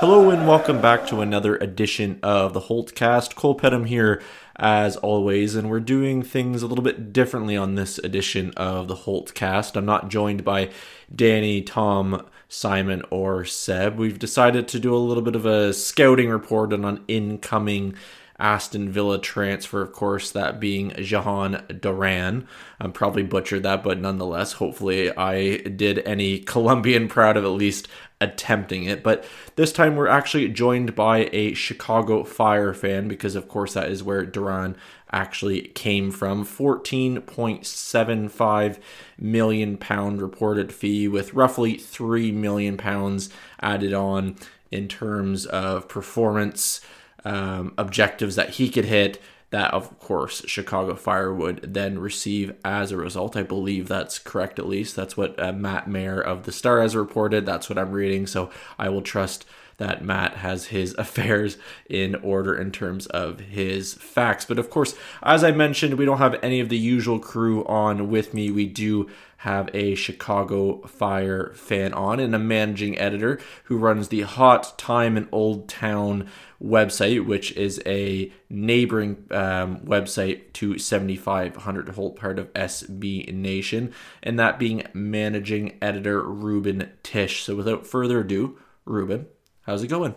Hello and welcome back to another edition of the Holtcast. Cole Pedham here, as always, and we're doing things a little bit differently on this edition of the Holtcast. I'm not joined by Danny, Tom, Simon, or Seb. We've decided to do a little bit of a scouting report on an incoming Aston Villa transfer, of course, that being Jahan Duran. I'm probably butchered that, but nonetheless, hopefully I did any Colombian proud of at least attempting it. But this time we're actually joined by a Chicago Fire fan because, of course, that is where Duran actually came from. 14.75 million pound reported fee with roughly 3 million pounds added on in terms of performance um, objectives that he could hit that of course Chicago Fire would then receive as a result. I believe that's correct at least. That's what uh, Matt Mayer of the Star has reported. That's what I'm reading. So I will trust that Matt has his affairs in order in terms of his facts. But of course, as I mentioned, we don't have any of the usual crew on with me. We do have a Chicago Fire fan on and a managing editor who runs the Hot Time in Old Town website, which is a neighboring um, website to 7500 Holt, part of SB Nation, and that being managing editor Ruben Tisch. So without further ado, Ruben, how's it going?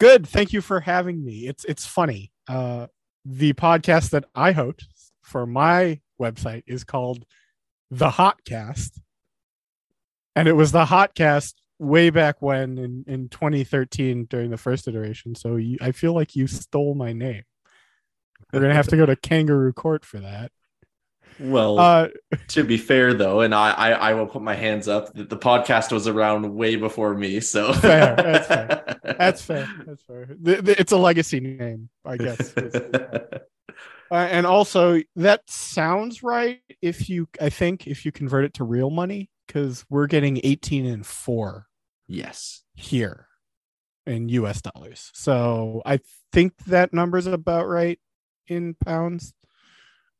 Good. Thank you for having me. It's it's funny. Uh, the podcast that I host for my website is called The Hotcast. And it was the Hotcast way back when in, in 2013 during the first iteration. So you, I feel like you stole my name. We're gonna have to go to kangaroo court for that. Well, uh, to be fair though, and I, I, I will put my hands up that the podcast was around way before me. So fair, that's fair. That's fair. That's fair. It's a legacy name, I guess. uh, and also, that sounds right. If you, I think, if you convert it to real money, because we're getting 18 and four. Yes. Here in US dollars. So I think that number's about right in pounds.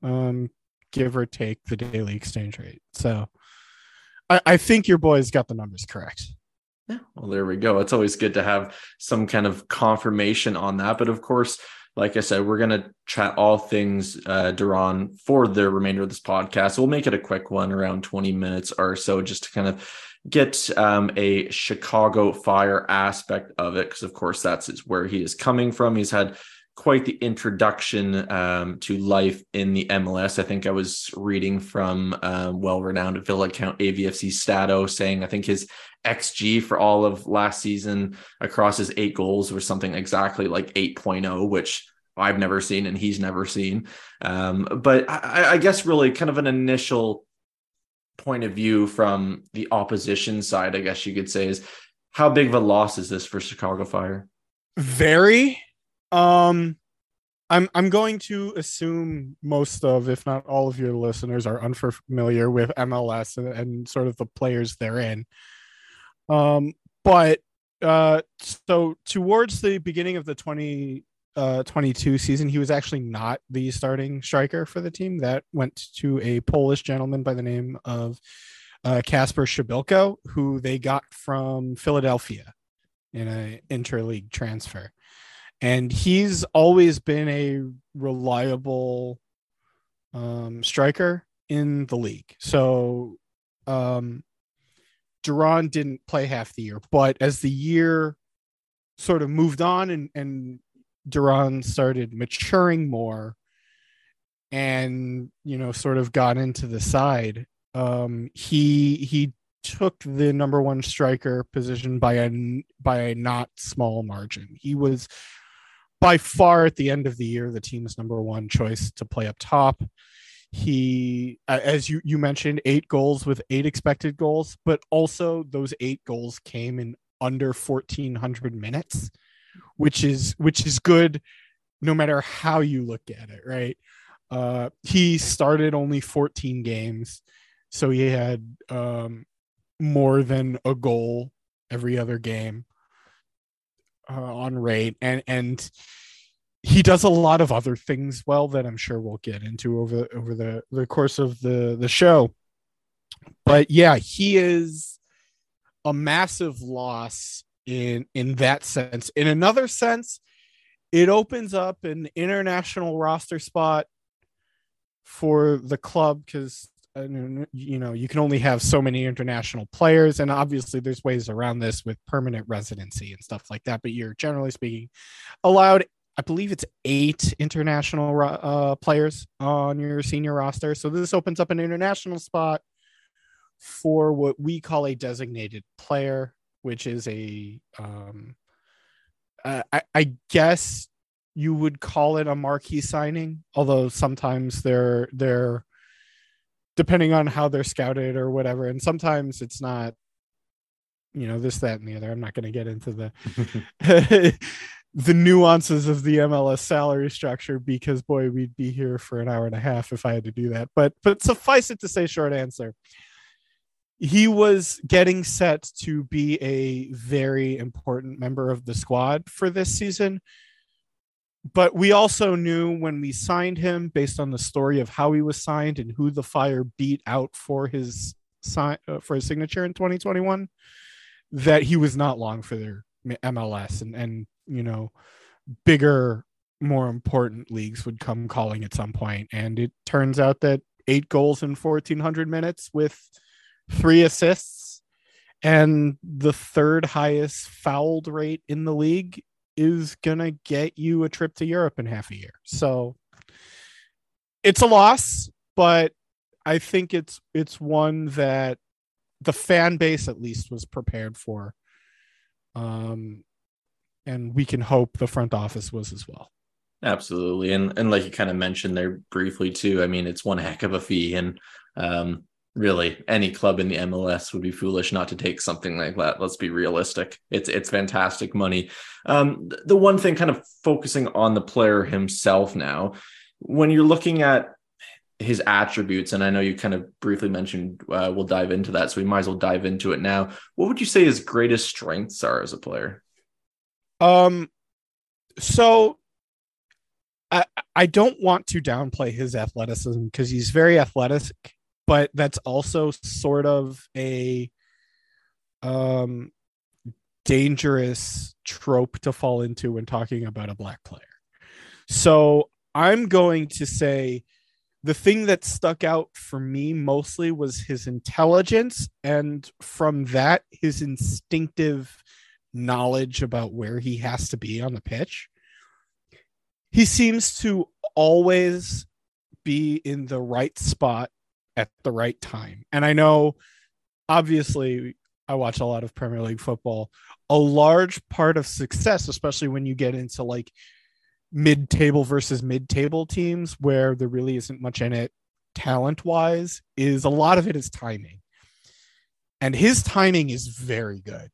Um, give or take the daily exchange rate. So I, I think your boys got the numbers correct. Yeah, well, there we go. It's always good to have some kind of confirmation on that. But of course, like I said, we're going to chat all things uh, Duran for the remainder of this podcast. We'll make it a quick one, around 20 minutes or so, just to kind of get um, a Chicago Fire aspect of it, because of course that's where he is coming from. He's had quite the introduction um, to life in the MLS. I think I was reading from uh, well-renowned Villa account AVFC Stato saying I think his XG for all of last season across his eight goals was something exactly like 8.0, which I've never seen and he's never seen. Um, but I, I guess really kind of an initial point of view from the opposition side, I guess you could say, is how big of a loss is this for Chicago Fire? Very. Um, I'm I'm going to assume most of, if not all of your listeners, are unfamiliar with MLS and, and sort of the players therein. Um, but uh, so towards the beginning of the 20 uh, 22 season, he was actually not the starting striker for the team. That went to a Polish gentleman by the name of uh, Kacper Przybylko, who they got from Philadelphia in an interleague transfer. And he's always been a reliable um, striker in the league. So um, Duran didn't play half the year, but as the year sort of moved on and, and Duran started maturing more and you know sort of got into the side um he he took the number one striker position by a by a not small margin he was by far at the end of the year the team's number one choice to play up top He, as you you mentioned, eight goals with eight expected goals, but also those eight goals came in under 1400 minutes, which is which is good no matter how you look at it, right? Uh, he started only 14 games, so he had um, more than a goal every other game uh, on rate, and and he does a lot of other things well that I'm sure we'll get into over over the the course of the the show. But yeah, he is a massive loss in in that sense. In another sense, it opens up an international roster spot for the club because you know you can only have so many international players and obviously there's ways around this with permanent residency and stuff like that but you're generally speaking allowed i believe it's eight international uh, players on your senior roster. So this opens up an international spot for what we call a designated player which is a um, uh, I, I guess you would call it a marquee signing although sometimes they're they're depending on how they're scouted or whatever. And sometimes it's not, you know, this, that, and the other. I'm not going to get into the the nuances of the MLS salary structure because boy, we'd be here for an hour and a half if I had to do that. But but suffice it to say, short answer. He was getting set to be a very important member of the squad for this season but we also knew when we signed him based on the story of how he was signed and who the fire beat out for his sign uh, for his signature in 2021 that he was not long for their MLS and and you know bigger more important leagues would come calling at some point. And it turns out that 8 goals in 1400 minutes with 3 assists and the third highest fouled rate in the league is going to get you a trip to Europe in half a year. So it's a loss, but I think it's it's one that the fan base at least was prepared for. Um and we can hope the front office was as well. Absolutely. And and like you kind of mentioned there briefly too, I mean it's one heck of a fee and um really any club in the MLS would be foolish not to take something like that. Let's be realistic. It's it's fantastic money. Um, the one thing, kind of focusing on the player himself now, when you're looking at his attributes, and I know you kind of briefly mentioned uh, we'll dive into that, so we might as well dive into it now. What would you say his greatest strengths are as a player? Um, so I I don't want to downplay his athleticism because he's very athletic but that's also sort of a um dangerous trope to fall into when talking about a black player. So I'm going to say the thing that stuck out for me mostly was his intelligence and from that his instinctive knowledge about where he has to be on the pitch. He seems to always be in the right spot at the right time. And I know, obviously, I watch a lot of Premier League football. A large part of success, especially when you get into like mid table versus mid table teams where there really isn't much in it talent wise, is a lot of it is timing. And his timing is very good.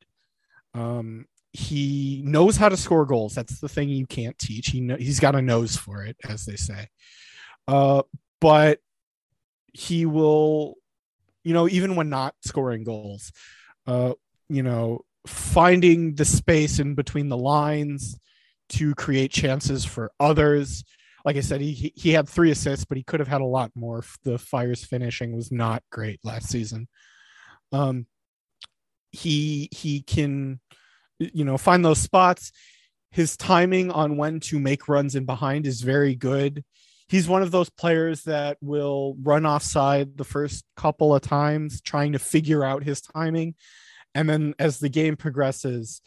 Um, he knows how to score goals. That's the thing you can't teach. He he's got a nose for it, as they say. Uh, but he will, you know, even when not scoring goals, uh, you know, finding the space in between the lines to create chances for others. Like I said, he he had three assists, but he could have had a lot more. if The Fire's finishing was not great last season. Um, he he can, you know, find those spots. His timing on when to make runs in behind is very good he's one of those players that will run offside the first couple of times trying to figure out his timing. And then as the game progresses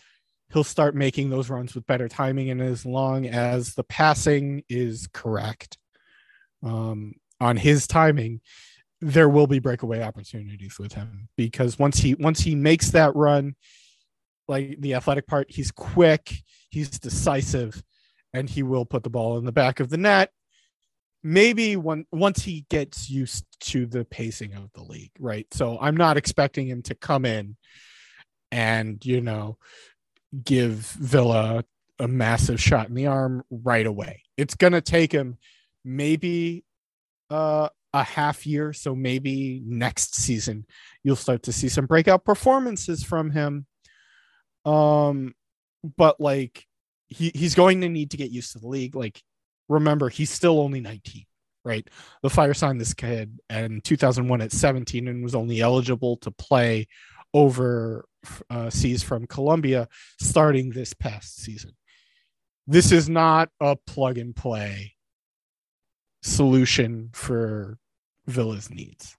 he'll start making those runs with better timing and as long as the passing is correct um, on his timing there will be breakaway opportunities with him. Because once he once he makes that run like the athletic part he's quick he's decisive and he will put the ball in the back of the net maybe when, once he gets used to the pacing of the league, right? So I'm not expecting him to come in and, you know, give Villa a massive shot in the arm right away. It's going to take him maybe uh, a half year. So maybe next season you'll start to see some breakout performances from him. Um, but like he, he's going to need to get used to the league. Like, remember, he's still only 19, right? The Fire signed this kid in 2001 at 17 and was only eligible to play over uh, from Colombia starting this past season. This is not a plug and play solution for Villa's needs.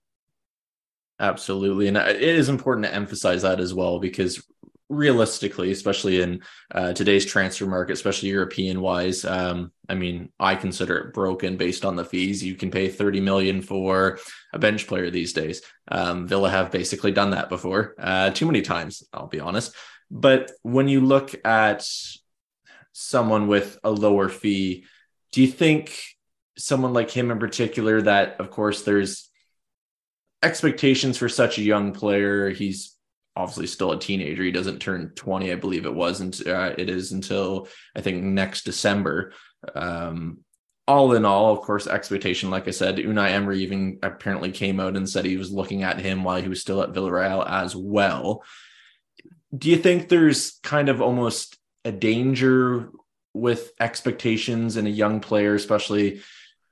Absolutely. And it is important to emphasize that as well because realistically, especially in uh, today's transfer market, especially European wise, um, I mean, I consider it broken based on the fees. You can pay 30 million for a bench player these days. Um, Villa have basically done that before, uh, too many times, I'll be honest. But when you look at someone with a lower fee, do you think someone like him in particular, that of course there's expectations for such a young player, he's obviously still a teenager. He doesn't turn 20, I believe it was, and uh, it is until I think next December. Um, all in all, of course, expectation, like I said, Unai Emery even apparently came out and said he was looking at him while he was still at Villarreal as well. Do you think there's kind of almost a danger with expectations in a young player, especially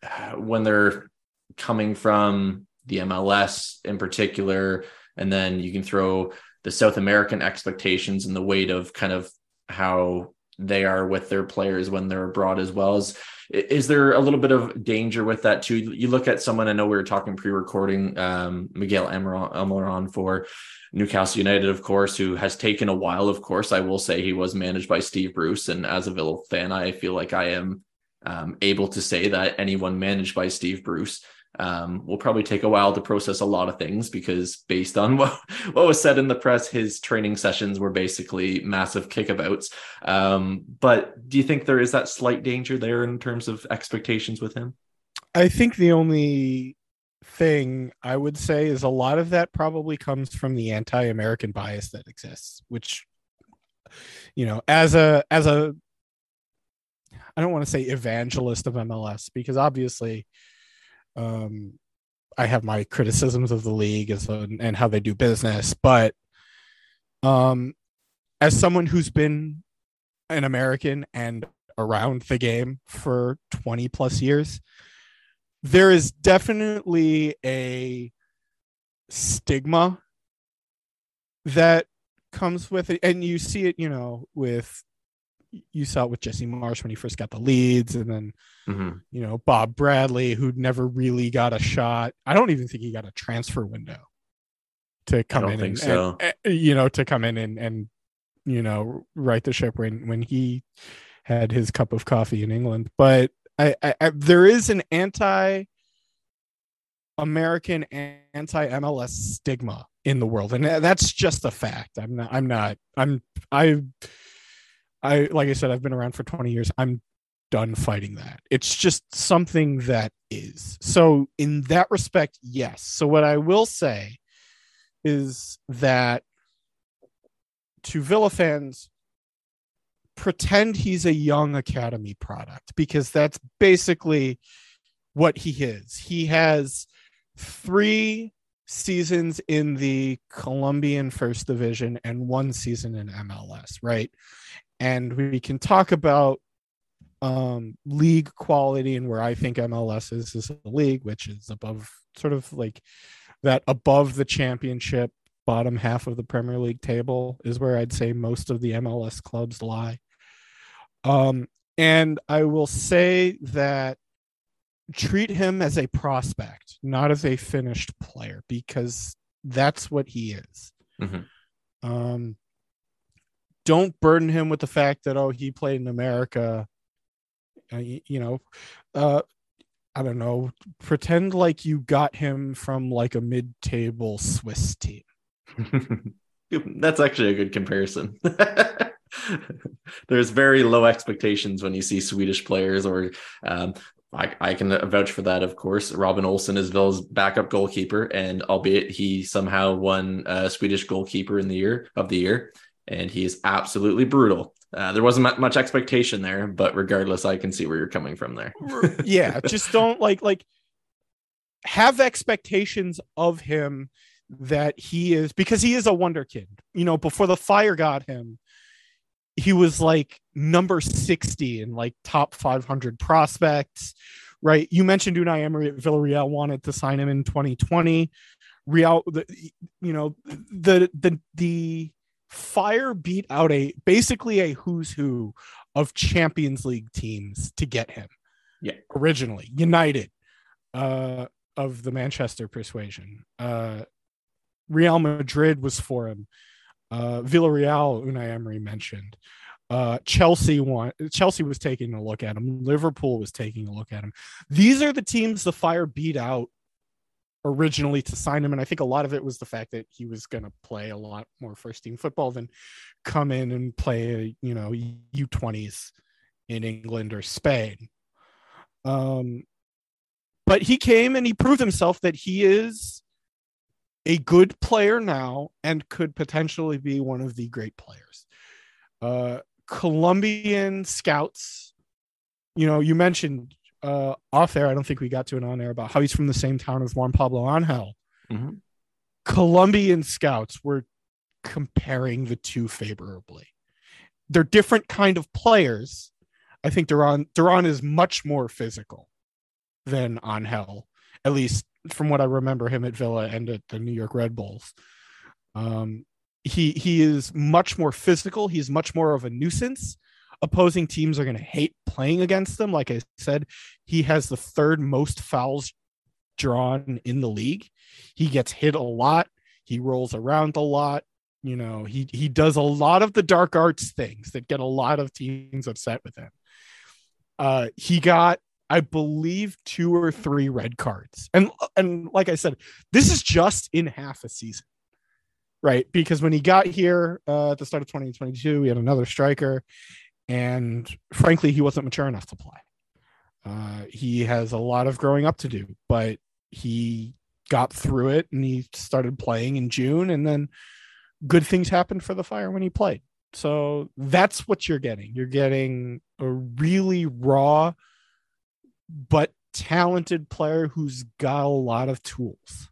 uh, when they're coming from the MLS in particular? And then you can throw the South American expectations and the weight of kind of how they are with their players when they're abroad as well. As is there a little bit of danger with that too? You look at someone i know we were talking pre-recording um, miguel almiron for newcastle united of course who has taken a while. Of course i will say he was managed by steve bruce. And as a villa fan i feel like i am um, able to say that anyone managed by steve bruce um, will probably take a while to process a lot of things because based on what, what was said in the press, his training sessions were basically massive kickabouts. Um, but do you think there is that slight danger there in terms of expectations with him? I think the only thing I would say is a lot of that probably comes from the anti-American bias that exists, which you know, as a as a I don't want to say evangelist of MLS because obviously um, I have my criticisms of the league as a, and how they do business, but um, as someone who's been an American and around the game for 20 plus years, there is definitely a stigma that comes with it. And you see it, you know, with you saw it with Jesse Marsch when he first got the Leeds, and then mm-hmm. you know Bob Bradley, who never really got a shot. I don't even think he got a transfer window to come in and, so. and, you know to come in and and you know right the ship when when he had his cup of coffee in England. But I, I, I there is an anti American anti MLS stigma in the world, and that's just a fact. I'm not. I'm not. I'm. I I like I said, I've been around for 20 years. I'm done fighting that. It's just something that is. So in that respect, yes. So what I will say is that to Villa fans, pretend he's a young academy product because that's basically what he is. He has three seasons in the Colombian first division and one season in MLS, right? And we can talk about um, league quality and where I think MLS is is a league, which is above sort of like that above the championship bottom half of the Premier League table is where I'd say most of the MLS clubs lie. Um, and I will say that treat him as a prospect, not as a finished player, because that's what he is. Mm-hmm. Um, don't burden him with the fact that oh he played in America. Uh, you, know, uh, I don't know. Pretend like you got him from like a mid-table Swiss team. That's actually a good comparison. There's very low expectations when you see Swedish players, or um, I, I can vouch for that, of course. Robin Olsen is Villa's backup goalkeeper, and albeit he somehow won uh, Swedish goalkeeper in the year of the year, and he is absolutely brutal. Uh, there wasn't much expectation there, but regardless, I can see where you're coming from there. yeah, just don't like like have expectations of him that he is because he is a wonder kid. You know, before the fire got him, he was like number 60 in like top 500 prospects, right? You mentioned Unai Emery at Villarreal wanted to sign him in 2020. Real, the, you know, the the the fire beat out a basically a who's who of Champions League teams to get him. Yeah, originally United, uh, of the Manchester persuasion. Uh, Real Madrid was for him. Uh, Villarreal, Unai Emery mentioned. Uh, Chelsea want Chelsea was taking a look at him. Liverpool was taking a look at him. These are the teams the Fire beat out originally to sign him, and I think a lot of it was the fact that he was going to play a lot more first team football than come in and play, you know, U twenties in England or Spain. Um, but he came and he proved himself that he is a good player now and could potentially be one of the great players. Uh, Colombian scouts, you know, you mentioned uh, off there, I don't think we got to it on air about how he's from the same town as Juan Pablo Angel. Mm-hmm. Colombian scouts were comparing the two favorably. They're different kind of players. I think Duran Duran is much more physical than Angel, at least from what I remember him at Villa and at the New York Red Bulls. Um, he he is much more physical. He's much more of a nuisance. Opposing teams are going to hate playing against them. Like I said, he has the third most fouls drawn in the league. He gets hit a lot. He rolls around a lot. You know, he he does a lot of the dark arts things that get a lot of teams upset with him. Uh, he got I believe two or three red cards. And and like I said, this is just in half a season. Right? Because when he got here uh, at the start of 2022, we had another striker and frankly, he wasn't mature enough to play. Uh, he has a lot of growing up to do, but he got through it and he started playing in June and then good things happened for the fire when he played. So that's what you're getting. You're getting a really raw but talented player who's got a lot of tools.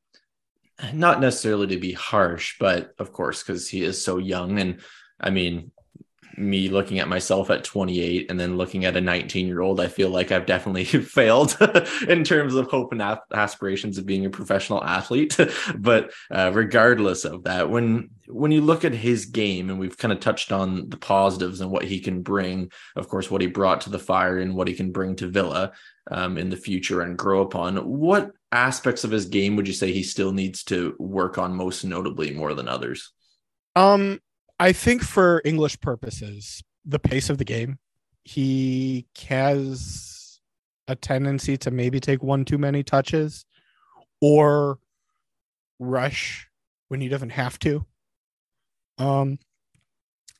not necessarily to be harsh, but of course, because he is so young. And I mean, me looking at myself at 28 and then looking at a 19 year old, I feel like I've definitely failed in terms of hope and aspirations of being a professional athlete. but uh, regardless of that, when when you look at his game, and we've kind of touched on the positives and what he can bring, of course, what he brought to the fire and what he can bring to Villa um, in the future and grow upon. What aspects of his game would you say he still needs to work on most notably more than others? Um, I think for English purposes, the pace of the game, he has a tendency to maybe take one too many touches or rush when he doesn't have to. Um,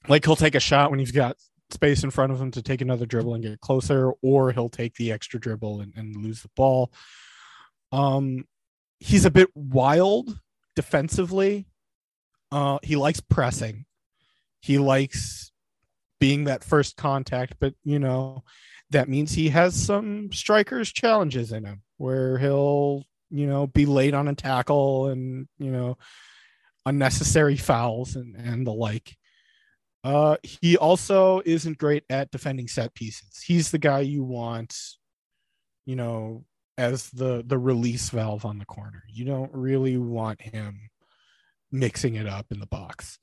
like he'll take a shot when he's got space in front of him to take another dribble and get closer, or he'll take the extra dribble and, and lose the ball. Um, he's a bit wild defensively. Uh, he likes pressing. He likes being that first contact, but you know, that means he has some strikers challenges in him where he'll, you know, be late on a tackle and, you know, unnecessary fouls and, and the like. Uh, he also isn't great at defending set pieces. He's the guy you want, you know, as the the release valve on the corner. You don't really want him mixing it up in the box.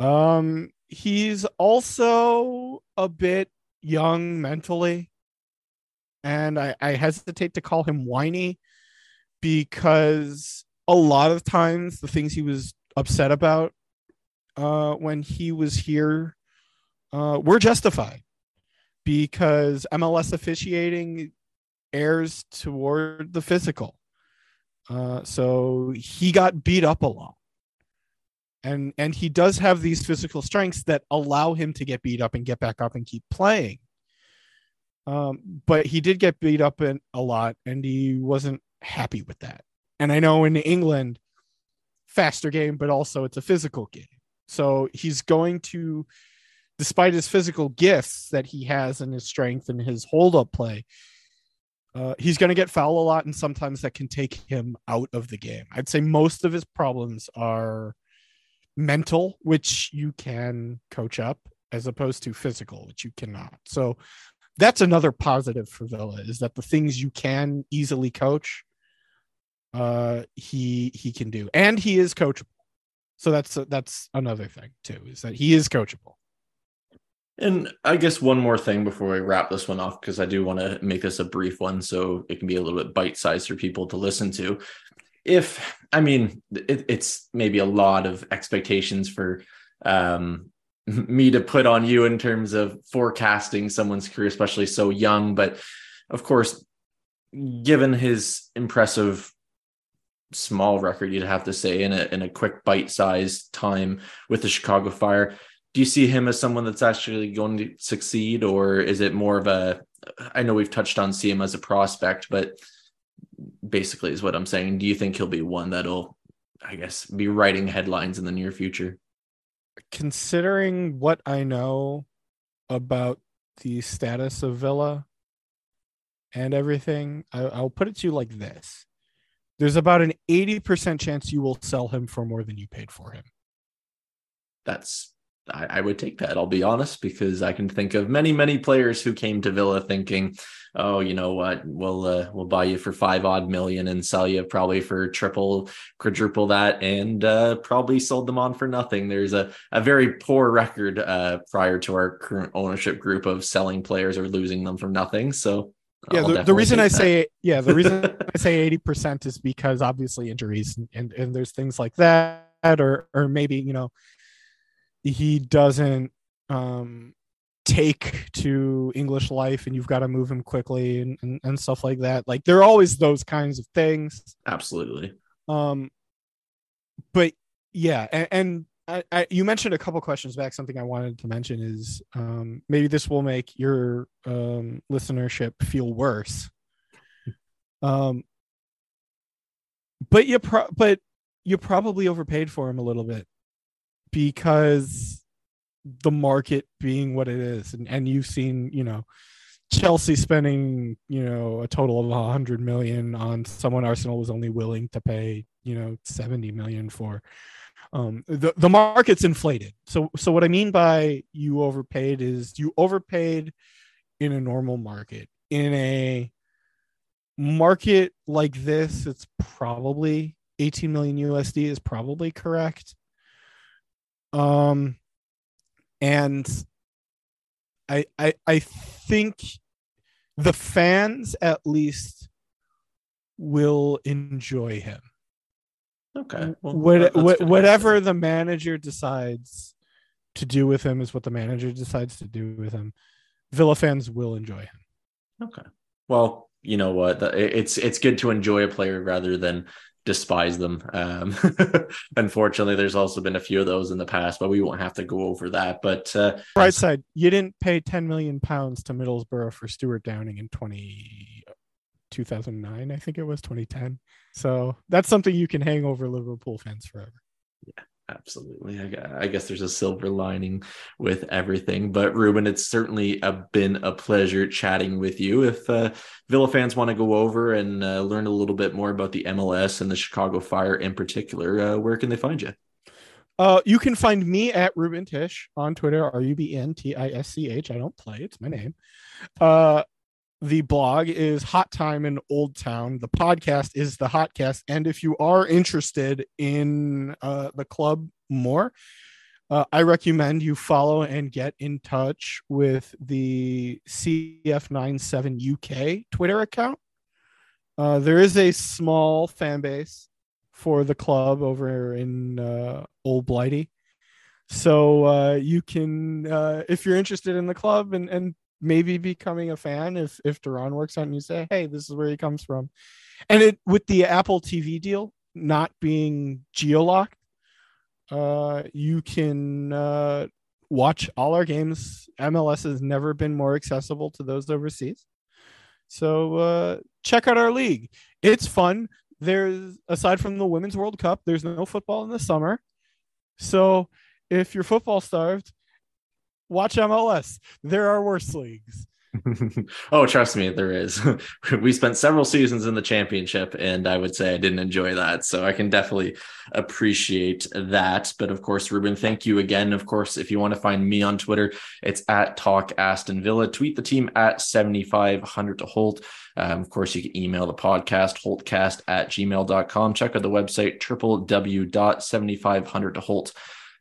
Um, he's also a bit young mentally, and I, I hesitate to call him whiny because a lot of times the things he was upset about uh, when he was here uh, were justified because MLS officiating airs toward the physical. Uh, so he got beat up a lot. And and he does have these physical strengths that allow him to get beat up and get back up and keep playing. Um, but he did get beat up in a lot and he wasn't happy with that. And I know in England, faster game, but also it's a physical game. So he's going to, despite his physical gifts that he has and his strength and his hold up play, uh, he's going to get foul a lot, and sometimes that can take him out of the game. I'd say most of his problems are mental, which you can coach up, as opposed to physical, which you cannot. So that's another positive for Villa is that the things you can easily coach, uh, he he can do, and he is coachable. So that's that's another thing too is that he is coachable. And I guess one more thing before we wrap this one off, because I do want to make this a brief one so it can be a little bit bite sized for people to listen to. If, I mean, it, it's maybe a lot of expectations for um, me to put on you in terms of forecasting someone's career, especially so young. But of course, given his impressive small record, you'd have to say, in a, in a quick bite sized time with the Chicago Fire do you see him as someone that's actually going to succeed or is it more of a i know we've touched on see him as a prospect but basically is what i'm saying. Do you think he'll be one that'll i guess be writing headlines in the near future? Considering what i know about the status of villa and everything I, i'll put it to you like this. There's about an 80% chance you will sell him for more than you paid for him. That's I, I, would take that. I'll be honest, because I can think of many, many players who came to Villa thinking, "Oh, you know what? We'll uh, we'll buy you for five odd million and sell you probably for triple, quadruple that, and uh, probably sold them on for nothing." There's a a very poor record uh, prior to our current ownership group of selling players or losing them for nothing. So. Yeah, the, the, reason I that. say yeah, the reason I say eighty percent is because obviously injuries and, and and there's things like that, or or maybe you know he doesn't um, take to English life and you've got to move him quickly and, and, and, stuff like that. Like there are always those kinds of things. Absolutely. Um, but yeah, and, and I, I, you mentioned a couple questions back. Something I wanted to mention is um, maybe this will make your um, listenership feel worse. Um, but you pro- but you probably overpaid for him a little bit because the market being what it is and, and you've seen you know chelsea spending you know a total of 100 million on someone arsenal was only willing to pay you know 70 million for. Um the, the market's inflated. So so what i mean by you overpaid is you overpaid in a normal market. In a market like this it's probably 18 million usd is probably correct um, and I I I think the fans at least will enjoy him. Okay. Well, what, what, whatever the manager decides to do with him is what the manager decides to do with him. Villa fans will enjoy him. Okay. Well, you know what? It's it's good to enjoy a player rather than despise them. Um, unfortunately, there's also been a few of those in the past, but we won't have to go over that. But uh, right side, you didn't pay 10 million pounds to Middlesbrough for Stewart Downing in 20, 2009, I think it was 2010. So that's something you can hang over Liverpool fans forever. Absolutely. I guess there's a silver lining with everything. But Ruben, it's certainly a, been a pleasure chatting with you. If uh, Villa fans want to go over and uh, learn a little bit more about the MLS and the Chicago Fire in particular, uh, where can they find you? Uh, you can find me at Ruben Tisch on Twitter, R U B N T I S C H. I don't play, it's my name. The blog is Hot Time in Old Town. The podcast is the Hotcast. And if you are interested in uh, the club more, uh, I recommend you follow and get in touch with the CF97 UK Twitter account. Uh, there is a small fan base for the club over in uh, Old Blighty. So uh, you can, uh, if you're interested in the club and, and maybe becoming a fan if if Duran works out and you say, hey, this is where he comes from. And it with the Apple TV deal not being geolocked, uh, you can uh, watch all our games. MLS has never been more accessible to those overseas. So uh, check out our league. It's fun. There's aside from the Women's World Cup, there's no football in the summer. So if you're football starved, watch MLS. There are worse leagues. oh, trust me, there is. we spent several seasons in the championship, and I would say I didn't enjoy that. So I can definitely appreciate that. But of course, Ruben, thank you again. Of course, if you want to find me on Twitter, it's at Talk Aston Villa. Tweet the team at 7500 to Holt. Um, of course, you can email the podcast, holtcast at gmail.com. Check out the website, www.7500 to Holt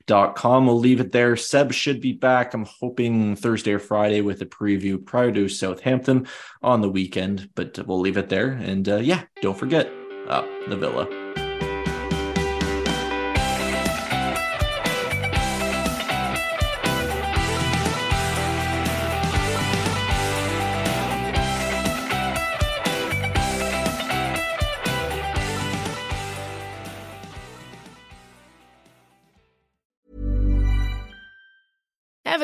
dot com. We'll leave it there. Seb should be back. I'm hoping Thursday or Friday with a preview prior to Southampton on the weekend, but we'll leave it there. And uh, yeah, don't forget uh, the Villa.